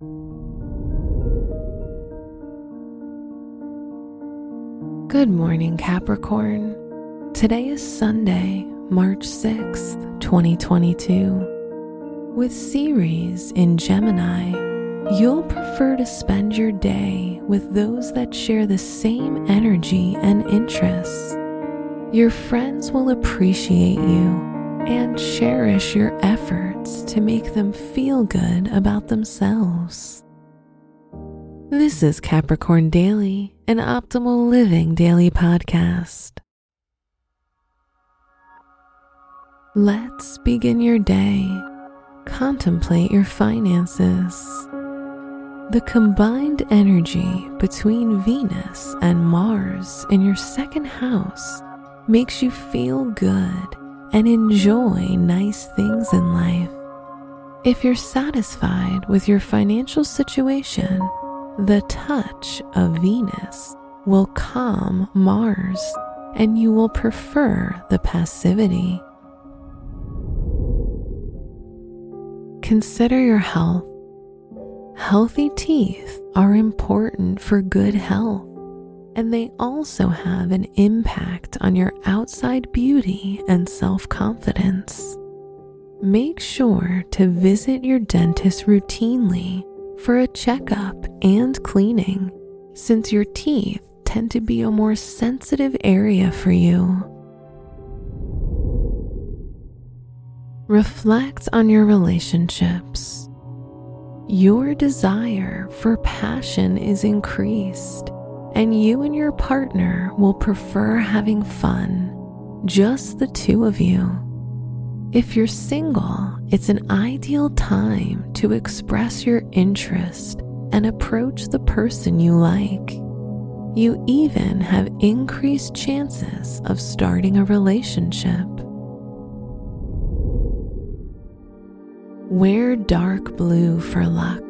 Good morning, Capricorn. Today is Sunday, March 6th, 2022. With Ceres in Gemini, you'll prefer to spend your day with those that share the same energy and interests. Your friends will appreciate you and cherish your efforts to make them feel good about themselves. This is Capricorn Daily, an optimal living daily podcast. Let's begin your day. Contemplate your finances. The combined energy between Venus and Mars in your second house makes you feel good and enjoy nice things in life. If you're satisfied with your financial situation, the touch of Venus will calm Mars and you will prefer the passivity. Consider your health. Healthy teeth are important for good health, and they also have an impact on your outside beauty and self confidence. Make sure to visit your dentist routinely for a checkup and cleaning, since your teeth tend to be a more sensitive area for you. Reflect on your relationships. Your desire for passion is increased, and you and your partner will prefer having fun, just the two of you. If you're single, it's an ideal time to express your interest and approach the person you like. You even have increased chances of starting a relationship. Wear dark blue for luck.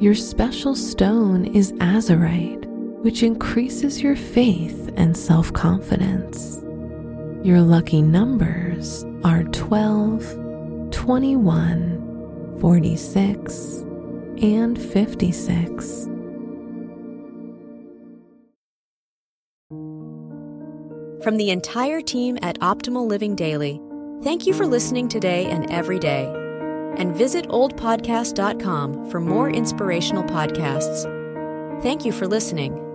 Your special stone is azurite, which increases your faith and self confidence. Your lucky numbers are 12, 21, 46, and 56. From the entire team at Optimal Living Daily, thank you for listening today and every day and visit oldpodcast.com for more inspirational podcasts. Thank you for listening.